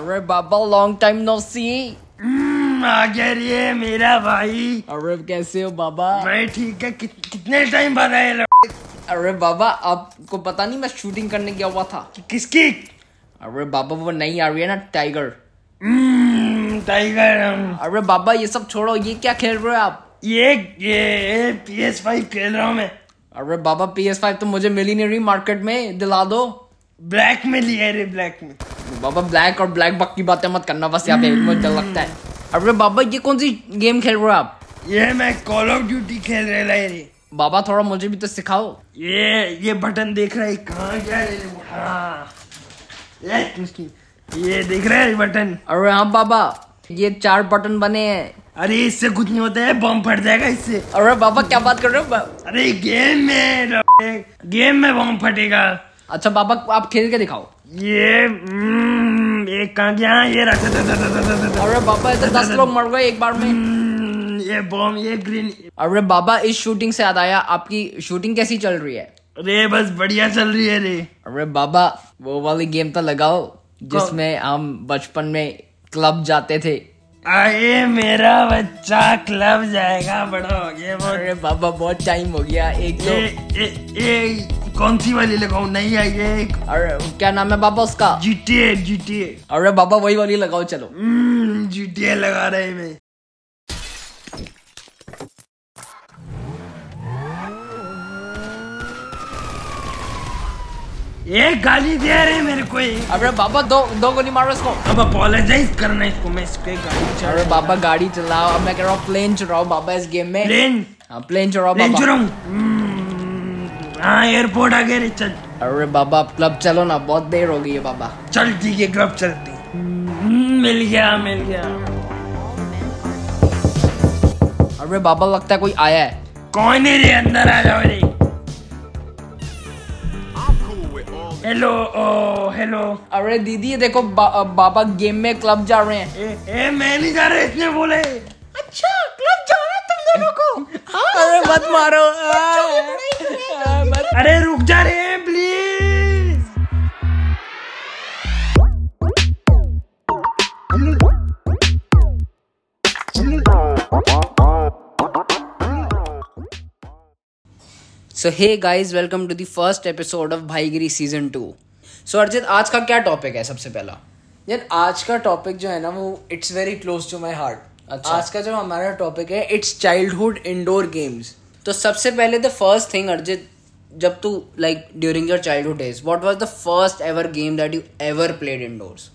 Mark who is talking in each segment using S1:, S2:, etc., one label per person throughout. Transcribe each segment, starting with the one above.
S1: अरे बाबा long time no see
S2: hmm, आ गया रे मेरा भाई।
S1: अरे कैसे हो बाबा?
S2: भाई ठीक है कित, कितने टाइम बाद आए
S1: अरे बाबा आपको पता नहीं मैं शूटिंग करने गया हुआ था?
S2: कि, किसकी?
S1: अरे बाबा वो नहीं आ रही है ना टाइगर
S2: हम्म, टाइगर
S1: अरे बाबा ये सब छोड़ो ये क्या खेल रहे हो आप?
S2: ये ये पी एस फाइव खेल रहा हूँ मैं।
S1: अरे बाबा पी एस फाइव तो मुझे मिल ही नहीं रही मार्केट में दिला दो।
S2: ब्लैक में लिया रे ब्लैक में
S1: बाबा ब्लैक और ब्लैक बक की बातें मत करना बस यहाँ पे मुझे लगता है। अरे बाबा ये कौन सी गेम खेल रहे हो आप?
S2: ये मैं कॉल ऑफ़ ड्यूटी खेल रहा है रे.
S1: बाबा थोड़ा मुझे भी तो सिखाओ।
S2: ये ये बटन देख रहा है कहाँ गया रे हाँ ये ये देख रहा है बटन
S1: अरे हाँ बाबा ये चार बटन बने हैं।
S2: अरे इससे कुछ नहीं होता है बम फट जाएगा इससे.
S1: अरे बाबा क्या बात कर रहे हो?
S2: अरे गेम में गेम में बम फटेगा.
S1: अच्छा बाबा आप खेल के दिखाओ।
S2: ये हम्म, ये कहाँ गया? ये रखा
S1: अरे बाबा ऐसे दस लोग मर गए एक बार में।
S2: ये बम ये ग्रीन।
S1: अरे बाबा इस शूटिंग से याद आया आपकी शूटिंग कैसी चल रही है?
S2: रे बस बढ़िया चल रही है रे।
S1: अरे बाबा वो वाली गेम तो लगाओ जिसमें हम बचपन में क्लब जाते थे।
S2: आए मेरा बच्चा क्लब जाएगा बड़ा हो गया
S1: अरे बाबा बहुत टाइम हो गया एक
S2: ये
S1: तो
S2: ये ये कौन सी वाली लगाऊँ? नहीं आई ये
S1: अरे क्या नाम है बाबा उसका?
S2: जीटीए जीटीए
S1: अरे बाबा वही वाली लगाओ चलो।
S2: जीटीए लगा रहे मैं। ये गाली दे रहे मेरे को ये।
S1: अरे बाबा दो दो गोली मारो इसको।
S2: अब अपोलोजाइज करना इसको मैं इसके गाड़ी चढ़
S1: अरे बाबा गाड़ी चलाओ। अब मैं कह रहा हूँ प्लेन चलाओ बाबा इस गेम में।
S2: प्लेन
S1: हाँ प्लेन चलाओ
S2: प्लेन
S1: बाबा।
S2: चढ़ाऊं? हम्म, हाँ एयरपोर्ट आ गया रे चल।
S1: अरे बाबा क्लब चलो ना बहुत देर हो गई है बाबा।
S2: चल ठीक है क्लब चलते हम्म, मिल गया मिल गया।
S1: अरे बाबा लगता है कोई आया है।
S2: कौन है रे अंदर आ जाओ रे। हेलो ओ हेलो
S1: अरे दीदी देखो बा, बाबा गेम में क्लब जा रहे हैं।
S2: ए, ए मैं नहीं जा रहा इसने बोले
S1: अच्छा क्लब जा रहे हैं तुम दोनों को। अरे मत मारो।
S2: अरे रुक जा रे please
S1: so hey guys welcome to the first episode of Bhaigiri season two so Arjit आज का क्या टॉपिक है सबसे पहला?
S3: यार आज का टॉपिक जो है ना वो it's very close to my heart
S1: अच्छा।
S3: आज का जो हमारा टॉपिक है इट्स चाइल्डहुड इंडोर गेम्स
S1: तो सबसे पहले द फ़र्स्ट थिंग अर्जित जब तू like during your childhood days what was the first ever game that you ever played indoors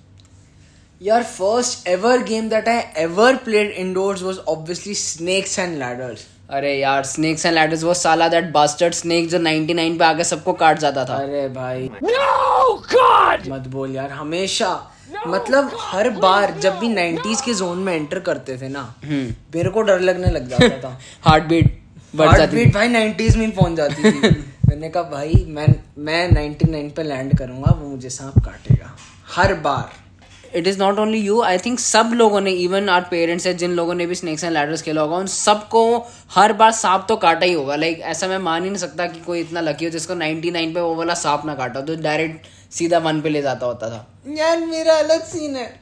S3: यार first ever game that I ever played indoors was obviously snakes and ladders
S1: अरे यार snacks and ladders वो साला that bastard snake जो 99 पे आके सबको काट जाता था।
S3: अरे भाई। नो गॉड मत बोल यार हमेशा। No, मतलब God, हर बार no, जब भी 90s के जोन में एंटर करते थे ना मेरे को डर लगने लग जाता था।
S1: हार्ट बीट बढ़ जाती
S3: बीट भाई 90s में पहुँच जाती थी। मैंने कहा भाई मैं मैं 99 पे लैंड करूँगा वो मुझे सांप काटेगा। हर बार।
S1: It is not only you I think सब लोगों ने इवन आर पेरेंट्स है जिन लोगों ने भी स्नेक्स एंड लैडर्स खेला होगा उन सबको हर बार सांप तो काटा ही होगा। लाइक ऐसा मैं मान ही नहीं सकता कि कोई इतना लकी हो जिसको 99 पे वो वाला सांप ना काटा तो डायरेक्ट सीधा वन पे ले जाता होता था।
S3: यार मेरा अलग सीन है।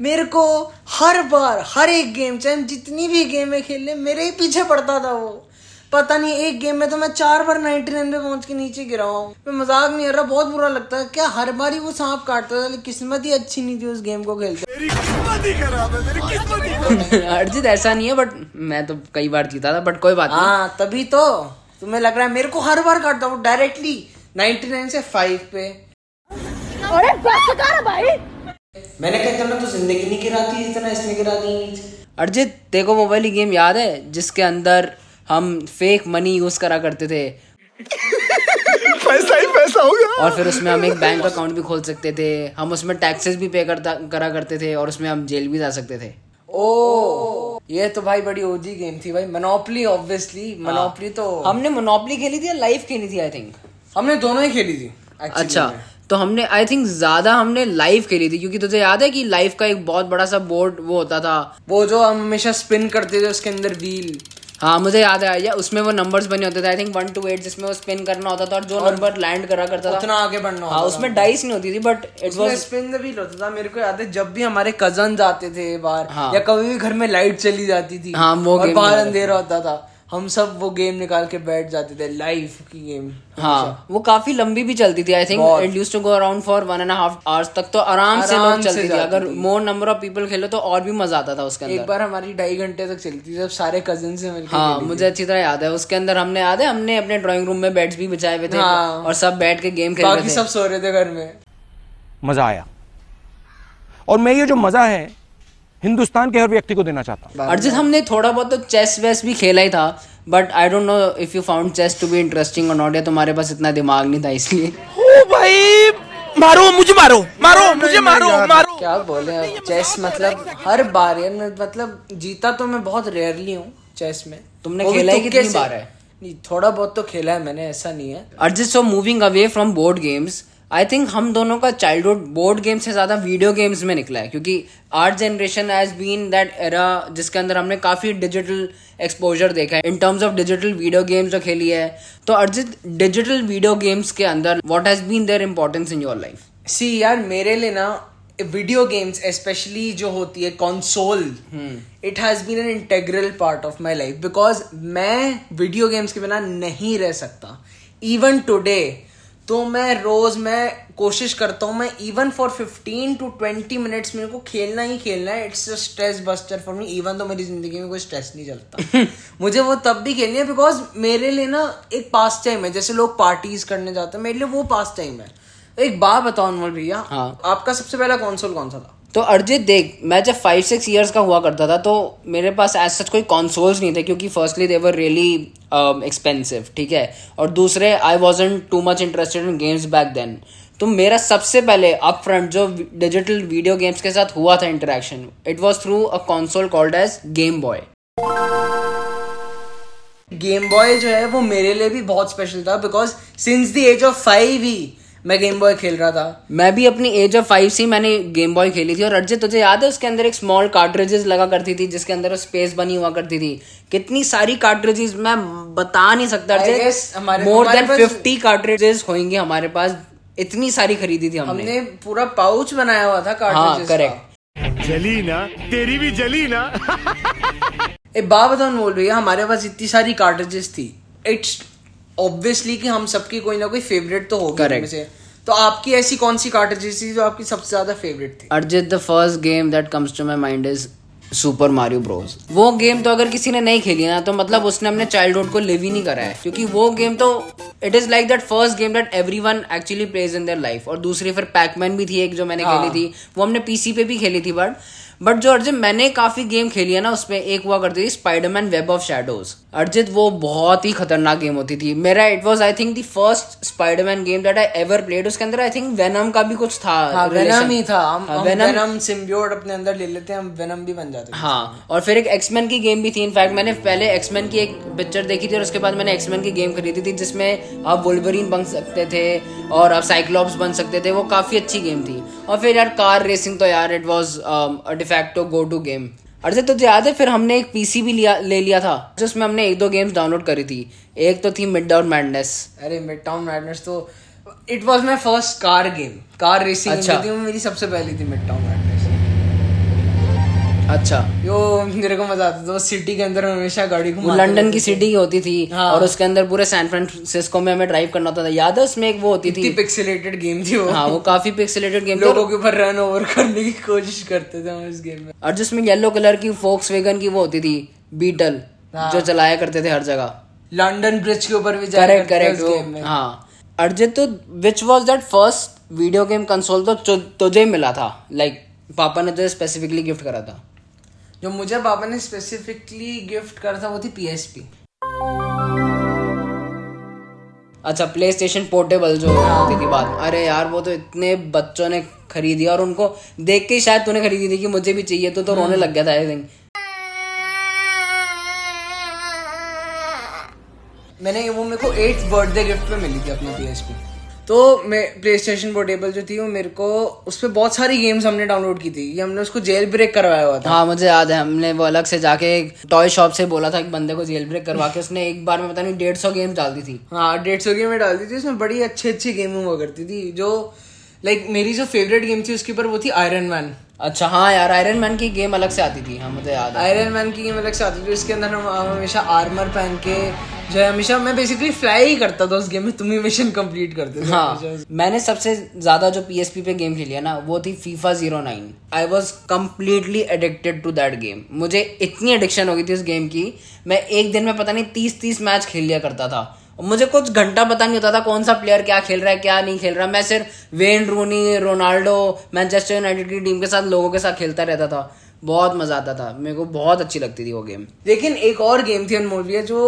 S3: मेरे को हर बार हर एक गेम चाहे जितनी भी गेमें खेल ले मेरे ही पीछे पड़ता था वो। पता नहीं एक गेम में तो मैं चार बार 99 पे पहुँच के नीचे गिरा हूँ। मैं मज़ाक नहीं कर रहा बहुत बुरा लगता है। क्या हर बार ही वो सांप काटता था किस्मत ही अच्छी नहीं थी उस गेम को खेलते।
S1: अर्जित ऐसा नहीं है बट मैं तो कई बार जीता था बट कोई बात नहीं।
S3: हाँ तभी तो। तुम्हें लग रहा है मेरे को हर बार काटता वो डायरेक्टली 99 से फाइव पे।
S4: अरे भाई।
S3: मैंने कहा इतना तो ज़िंदगी नहीं गिराती इतना इसने गिरा दी
S1: अर्जित देखो मोबाइल गेम याद है जिसके अंदर हम फेक मनी यूज़ करा करते थे।
S5: पैसा ही पैसा होगा
S1: और फिर उसमें हम एक बैंक अकाउंट भी खोल सकते थे। हम उसमें टैक्सेस भी पे करता करा करते थे और उसमें हम जेल भी जा सकते थे।
S3: ओ ये तो भाई बड़ी ओजी गेम थी भाई। मोनोपली ऑब्वियसली मोनोपली तो
S1: हमने मोनोपली खेली थी या लाइफ खेली थी आई थिंक
S3: हमने दोनों ही खेली थी
S1: अच्छा तो हमने आई थिंक ज़्यादा हमने लाइव खेली थी क्योंकि तुझे याद है कि लाइव का एक बहुत बड़ा सा बोर्ड वो होता था?
S3: वो जो हम हमेशा स्पिन करते थे उसके अंदर व्हील
S1: हाँ मुझे याद है या उसमें वो नंबर्स बने होते थे I think one two eight जिसमें वो स्पिन करना होता था और जो नंबर लैंड करा करता था।
S3: उतना आगे बढ़ना
S1: हाँ उसमें डाइस नहीं होती थी but it was
S3: spin the wheel होता था। मेरे को याद है जब भी हमारे कज़न जाते थे बाहर
S1: हाँ।
S3: या कभी भी घर में लाइट चली जाती थी
S1: हाँ, वो
S3: बाहर अंधेरा होता था हम सब वो गेम निकाल के बैठ जाते थे लाइफ की गेम
S1: हाँ। वो काफ़ी लंबी भी चलती थी I think it used to go around for one and half hours तक तो आराम से लोग
S3: से
S1: चलती थी। अगर मोर नंबर ऑफ़ पीपल खेलो तो और भी मज़ा आता था उसके अंदर।
S3: एक बार हमारी ढाई घंटे तक चलती थी जब सारे कज़न से मिलकर
S1: हाँ मुझे अच्छी तरह याद है उसके अंदर हमने याद है हमने अपने ड्राइंग रूम में बेड्स भी बिछाए हुए थे
S3: हाँ।
S1: और सब बैठ के गेम खेल रहे थे।
S3: सब सो रहे थे घर में।
S5: मज़ा आया। और मैं ये जो मज़ा है हिंदुस्तान के हर व्यक्ति को देना चाहता हूँ।
S1: अर्जित हमने थोड़ा बहुत तो चेस वेस भी खेला ही था but I don't know if you found chess to be interesting और नॉट या तुम्हारे पास इतना दिमाग नहीं था इसलिए।
S5: ओ भाई मारो मुझे मारो मारो मुझे मारो मारो।
S3: क्या बोले चेस मतलब हर बार मतलब जीता तो मैं बहुत रेयरली हूँ चेस में।
S1: तुमने खेला ही कितनी बार है?
S3: नहीं थोड़ा बहुत तो खेला है मैंने ऐसा नहीं है।
S1: Arjit so moving away from board games I think हम दोनों का चाइल्डहुड बोर्ड गेम से ज़्यादा वीडियो गेम्स में निकला है क्योंकि our generation has been that era जिसके अंदर हमने काफ़ी डिजिटल एक्सपोजर देखा है। In terms of digital video games जो खेली है तो अर्जित डिजिटल वीडियो गेम्स के अंदर what has been their importance in your life
S3: see यार मेरे लिए ना वीडियो गेम्स स्पेशली जो होती है console it has been an integral part of my life because मैं वीडियो गेम्स के बिना नहीं रह सकता। इवन टुडे तो मैं रोज मैं कोशिश करता हूँ मैं इवन फॉर 15 टू 20 मिनट्स मेरे को खेलना ही खेलना है it's a stress buster for me even तो मेरी ज़िंदगी में कोई स्ट्रेस नहीं चलता। मुझे वो तब भी खेलनी है बिकॉज़ मेरे लिए ना एक पास टाइम है जैसे लोग पार्टीज़ करने जाते हैं मेरे लिए वो पास टाइम है। एक बात बताओ अनमोल भैया
S1: हाँ।
S3: आपका सबसे पहला कौनसोल कौन सा था?
S1: तो अर्जित, देख, मैं जब फाइव सिक्स ईयर्स का हुआ करता था तो मेरे पास एज सच कोई कॉन्सोल्स नहीं थे, क्योंकि फर्स्टली देवर रियली एक्सपेंसिव ठीक है? और दूसरे I wasn't too much interested in games back then तो मेरा सबसे पहले अप फ्रंट जो डिजिटल वीडियो गेम्स के साथ हुआ था interaction it was through a console called as Game Boy
S3: Game Boy जो है, वो मेरे लिए भी बहुत स्पेशल था because since the age of five ही मैं गेम बॉय खेल रहा था।
S1: मैं भी अपनी एज ऑफ़ फाइव से मैंने गेम बॉय खेली थी। और अर्जित तुझे याद है उसके अंदर एक स्मॉल कार्ट्रिजेस लगा करती थी जिसके अंदर स्पेस बनी हुआ करती थी? कितनी सारी कार्ट्रिजेस मैं बता नहीं सकता अर्जित। मोर देन फिफ्टी कार्ट्रिजेस होंगे हमारे पास। इतनी सारी खरीदी थी हमने।
S3: हमने पूरा पाउच बनाया हुआ था
S1: हाँ करेक्ट
S6: जली ना तेरी भी जली ना।
S3: एक बात बताओ अनमोल भैया हमारे पास इतनी सारी कार्ट्रिजेस थी। इट्स ऑब्वियसली कि हम सबकी कोई ना कोई फेवरेट तो होगी
S1: Correct.
S3: से। तो आपकी ऐसी कौन सी कार्ट्रिजेस थी जो आपकी सबसे ज़्यादा फेवरेट थी?
S1: Arjit the first game that comes to my mind is Super Mario Bros वो गेम तो अगर किसी ने नहीं खेली ना तो मतलब उसने अपने चाइल्डहुड को लिव ही नहीं करा है। क्योंकि वो गेम तो it is like that first game that everyone actually plays in their life और दूसरी फिर पैकमैन भी थी एक जो मैंने
S3: हाँ।
S1: खेली थी। वो हमने पीसी पे भी खेली थी बट बट जो अर्जित मैंने काफ़ी गेम खेली है ना उसमें एक हुआ करती थी स्पाइडरमैन वेब ऑफ़ शेडोज अर्जित वो बहुत ही खतरनाक गेम होती थी। मेरा it was I think the first Spiderman game that I ever played उसके अंदर आई थिंक वेनम का भी कुछ था
S3: हाँ वेनम ही था। हम
S1: हाँ, Venom-
S3: वेनम सिम्बियोट अपने अंदर ले लेते हैं हम वेनम भी बन जाते हैं।
S1: हाँ और फिर एक एक्समैन की गेम भी थी। इनफैक्ट मैंने पहले एक्समैन की एक पिक्चर देखी थी और उसके बाद मैंने एक्समैन की गेम खरीदी थी जिसमें आप वुल्वरीन बन सकते थे और आप साइक्लॉप्स बन सकते थे। वो काफ़ी अच्छी गेम थी। और फिर यार कार रेसिंग तो यार it was de facto go to game अरे तो याद है फिर हमने एक पीसी भी लिया ले लिया था जिसमें हमने एक दो गेम्स डाउनलोड करी थी। एक तो थी मिड डाउन मैडनेस
S3: अरे मिड टाउन मैडनेस तो it was my first car game car racing
S1: अच्छा।
S3: थी मेरी सबसे पहली थी मिड टाउन मैडनेस
S1: अच्छा।
S3: यो मेरे को मज़ा आता था सिटी के अंदर हमेशा गाड़ी
S1: लंदन
S3: रहते
S1: की सिटी होती थी
S3: हाँ।
S1: और उसके अंदर पूरे सैन फ्रांसिस्को में हमें ड्राइव करना होता था। याद है उसमें एक वो होती थी?
S3: पिक्सेलेटेड गेम थी वो।
S1: हाँ वो काफ़ी पिक्सेलेटेड गेम
S3: लोगों के ऊपर रन ओवर करने की कोशिश करते थे हम इस गेम में।
S1: और जिसमें येलो कलर की फोक्स वेगन की वो होती थी बीटल
S3: हाँ।
S1: जो चलाया करते थे हर जगह।
S3: लंडन ब्रिज के ऊपर भी जाया
S1: करेक्ट करेक्ट हाँ। अर्जित तो which was that first video game console तो तुझे मिला था? लाइक पापा ने तुझे स्पेसिफिकली गिफ्ट करा था।
S3: जो मुझे पापा ने स्पेसिफिकली गिफ्ट करा था वो थी पीएसपी
S1: अच्छा प्ले स्टेशन पोर्टेबल जो होती थी बात। अरे यार वो तो इतने बच्चों ने खरीदी और उनको देख के शायद तूने खरीदी थी कि मुझे भी चाहिए तो तो रोने लग गया था आई थिंक
S3: मैंने वो मेरे को एट्थ बर्थडे गिफ्ट में मिली थी अपनी पीएसपी तो मैं प्ले स्टेशन पोर्टेबल जो थी वो मेरे को उस पर बहुत सारी गेम्स हमने डाउनलोड की थी। ये हमने उसको जेल ब्रेक करवाया हुआ था।
S1: हाँ मुझे याद है हमने वो अलग से जाके टॉय शॉप से बोला था एक बंदे को जेल ब्रेक करवा के उसने एक बार में पता नहीं डेढ़ सौ गेम डाल दी थी।
S3: हाँ डेढ़ सौ गेम डाल दी थी उसमें बड़ी अच्छी अच्छी गेम हुआ करती थी जो लाइक मेरी जो फेवरेट गेम थी उसके ऊपर वो थी आयरन मैन
S1: अच्छा हाँ यार आयरन मैन की गेम अलग से आती थी हाँ मुझे याद
S3: आयरन मैन की गेम अलग से आती थी उसके अंदर हम हमेशा आर्मर पहन के जो है हमेशा मैं बेसिकली फ्लाई ही करता था उस गेम में तुम ही मिशन कंप्लीट करते थे
S1: हाँ। मैंने सबसे ज़्यादा जो पीएसपी पे गेम खेली है ना वो थी FIFA zero nine I was completely addicted to that game मुझे इतनी एडिक्शन हो गई थी उस गेम की मैं एक दिन में पता नहीं तीस तीस मैच खेल लिया करता था। मुझे कुछ घंटा पता नहीं होता था कौन सा प्लेयर क्या खेल रहा है क्या नहीं खेल रहा। मैं सिर्फ़ Wayne Rooney Ronaldo Manchester United की टीम के साथ लोगों के साथ खेलता रहता था। बहुत मज़ा आता था। मेरे को बहुत अच्छी लगती थी वो गेम
S3: लेकिन एक और गेम थी अनमोल जो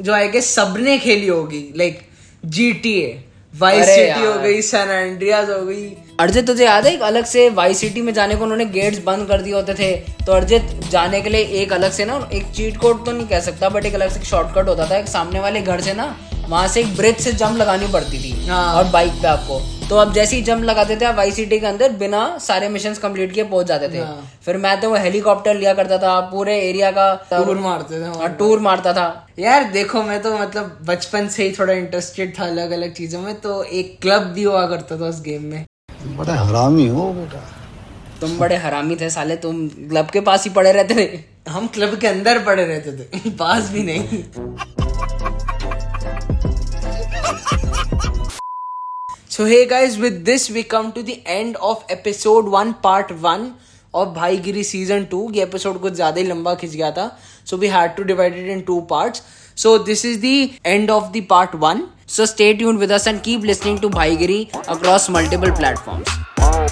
S3: जो आई गेस सबने खेली होगी like G T A
S1: vice
S3: city हो गई सैन एंड्रियाज हो गई।
S1: अर्जित तुझे याद है एक अलग से वाई सिटी में जाने को उन्होंने गेट्स बंद कर दिए होते थे? तो अर्जित जाने के लिए एक अलग से ना एक चीट कोड तो नहीं कह सकता बट एक अलग से शॉर्टकट होता था। एक सामने वाले घर से ना वहाँ से एक ब्रिज से जंप लगानी पड़ती थी
S3: हाँ।
S1: और बाइक पे आपको। तो अब जैसे ही जंप लगाते थे आप वाई सिटी के अंदर बिना सारे मिशन कंप्लीट किए पहुँच जाते थे।
S3: हाँ।
S1: फिर मैं तो वो हेलीकॉप्टर लिया करता था पूरे एरिया का
S3: टूर मारते थे
S1: और टूर मारता था।
S3: यार देखो मैं तो मतलब बचपन से ही थोड़ा इंटरेस्टेड था अलग अलग चीज़ों में तो एक क्लब भी हुआ करता था उस गेम में।
S7: बड़ा हरामी हो बेटा।
S1: तुम बड़े हरामी थे साले तुम क्लब के पास ही पड़े रहते थे।
S3: हम क्लब के अंदर पड़े रहते थे पास भी नहीं। So hey guys with this we come to the end of episode one part one of Bhaigiri season two ये एपिसोड कुछ ज़्यादा ही लंबा खिंच गया था। So we had to divided into part so this is the end of the part one
S1: so stay यून with and keep keep to Bhaigiri across multiple platforms.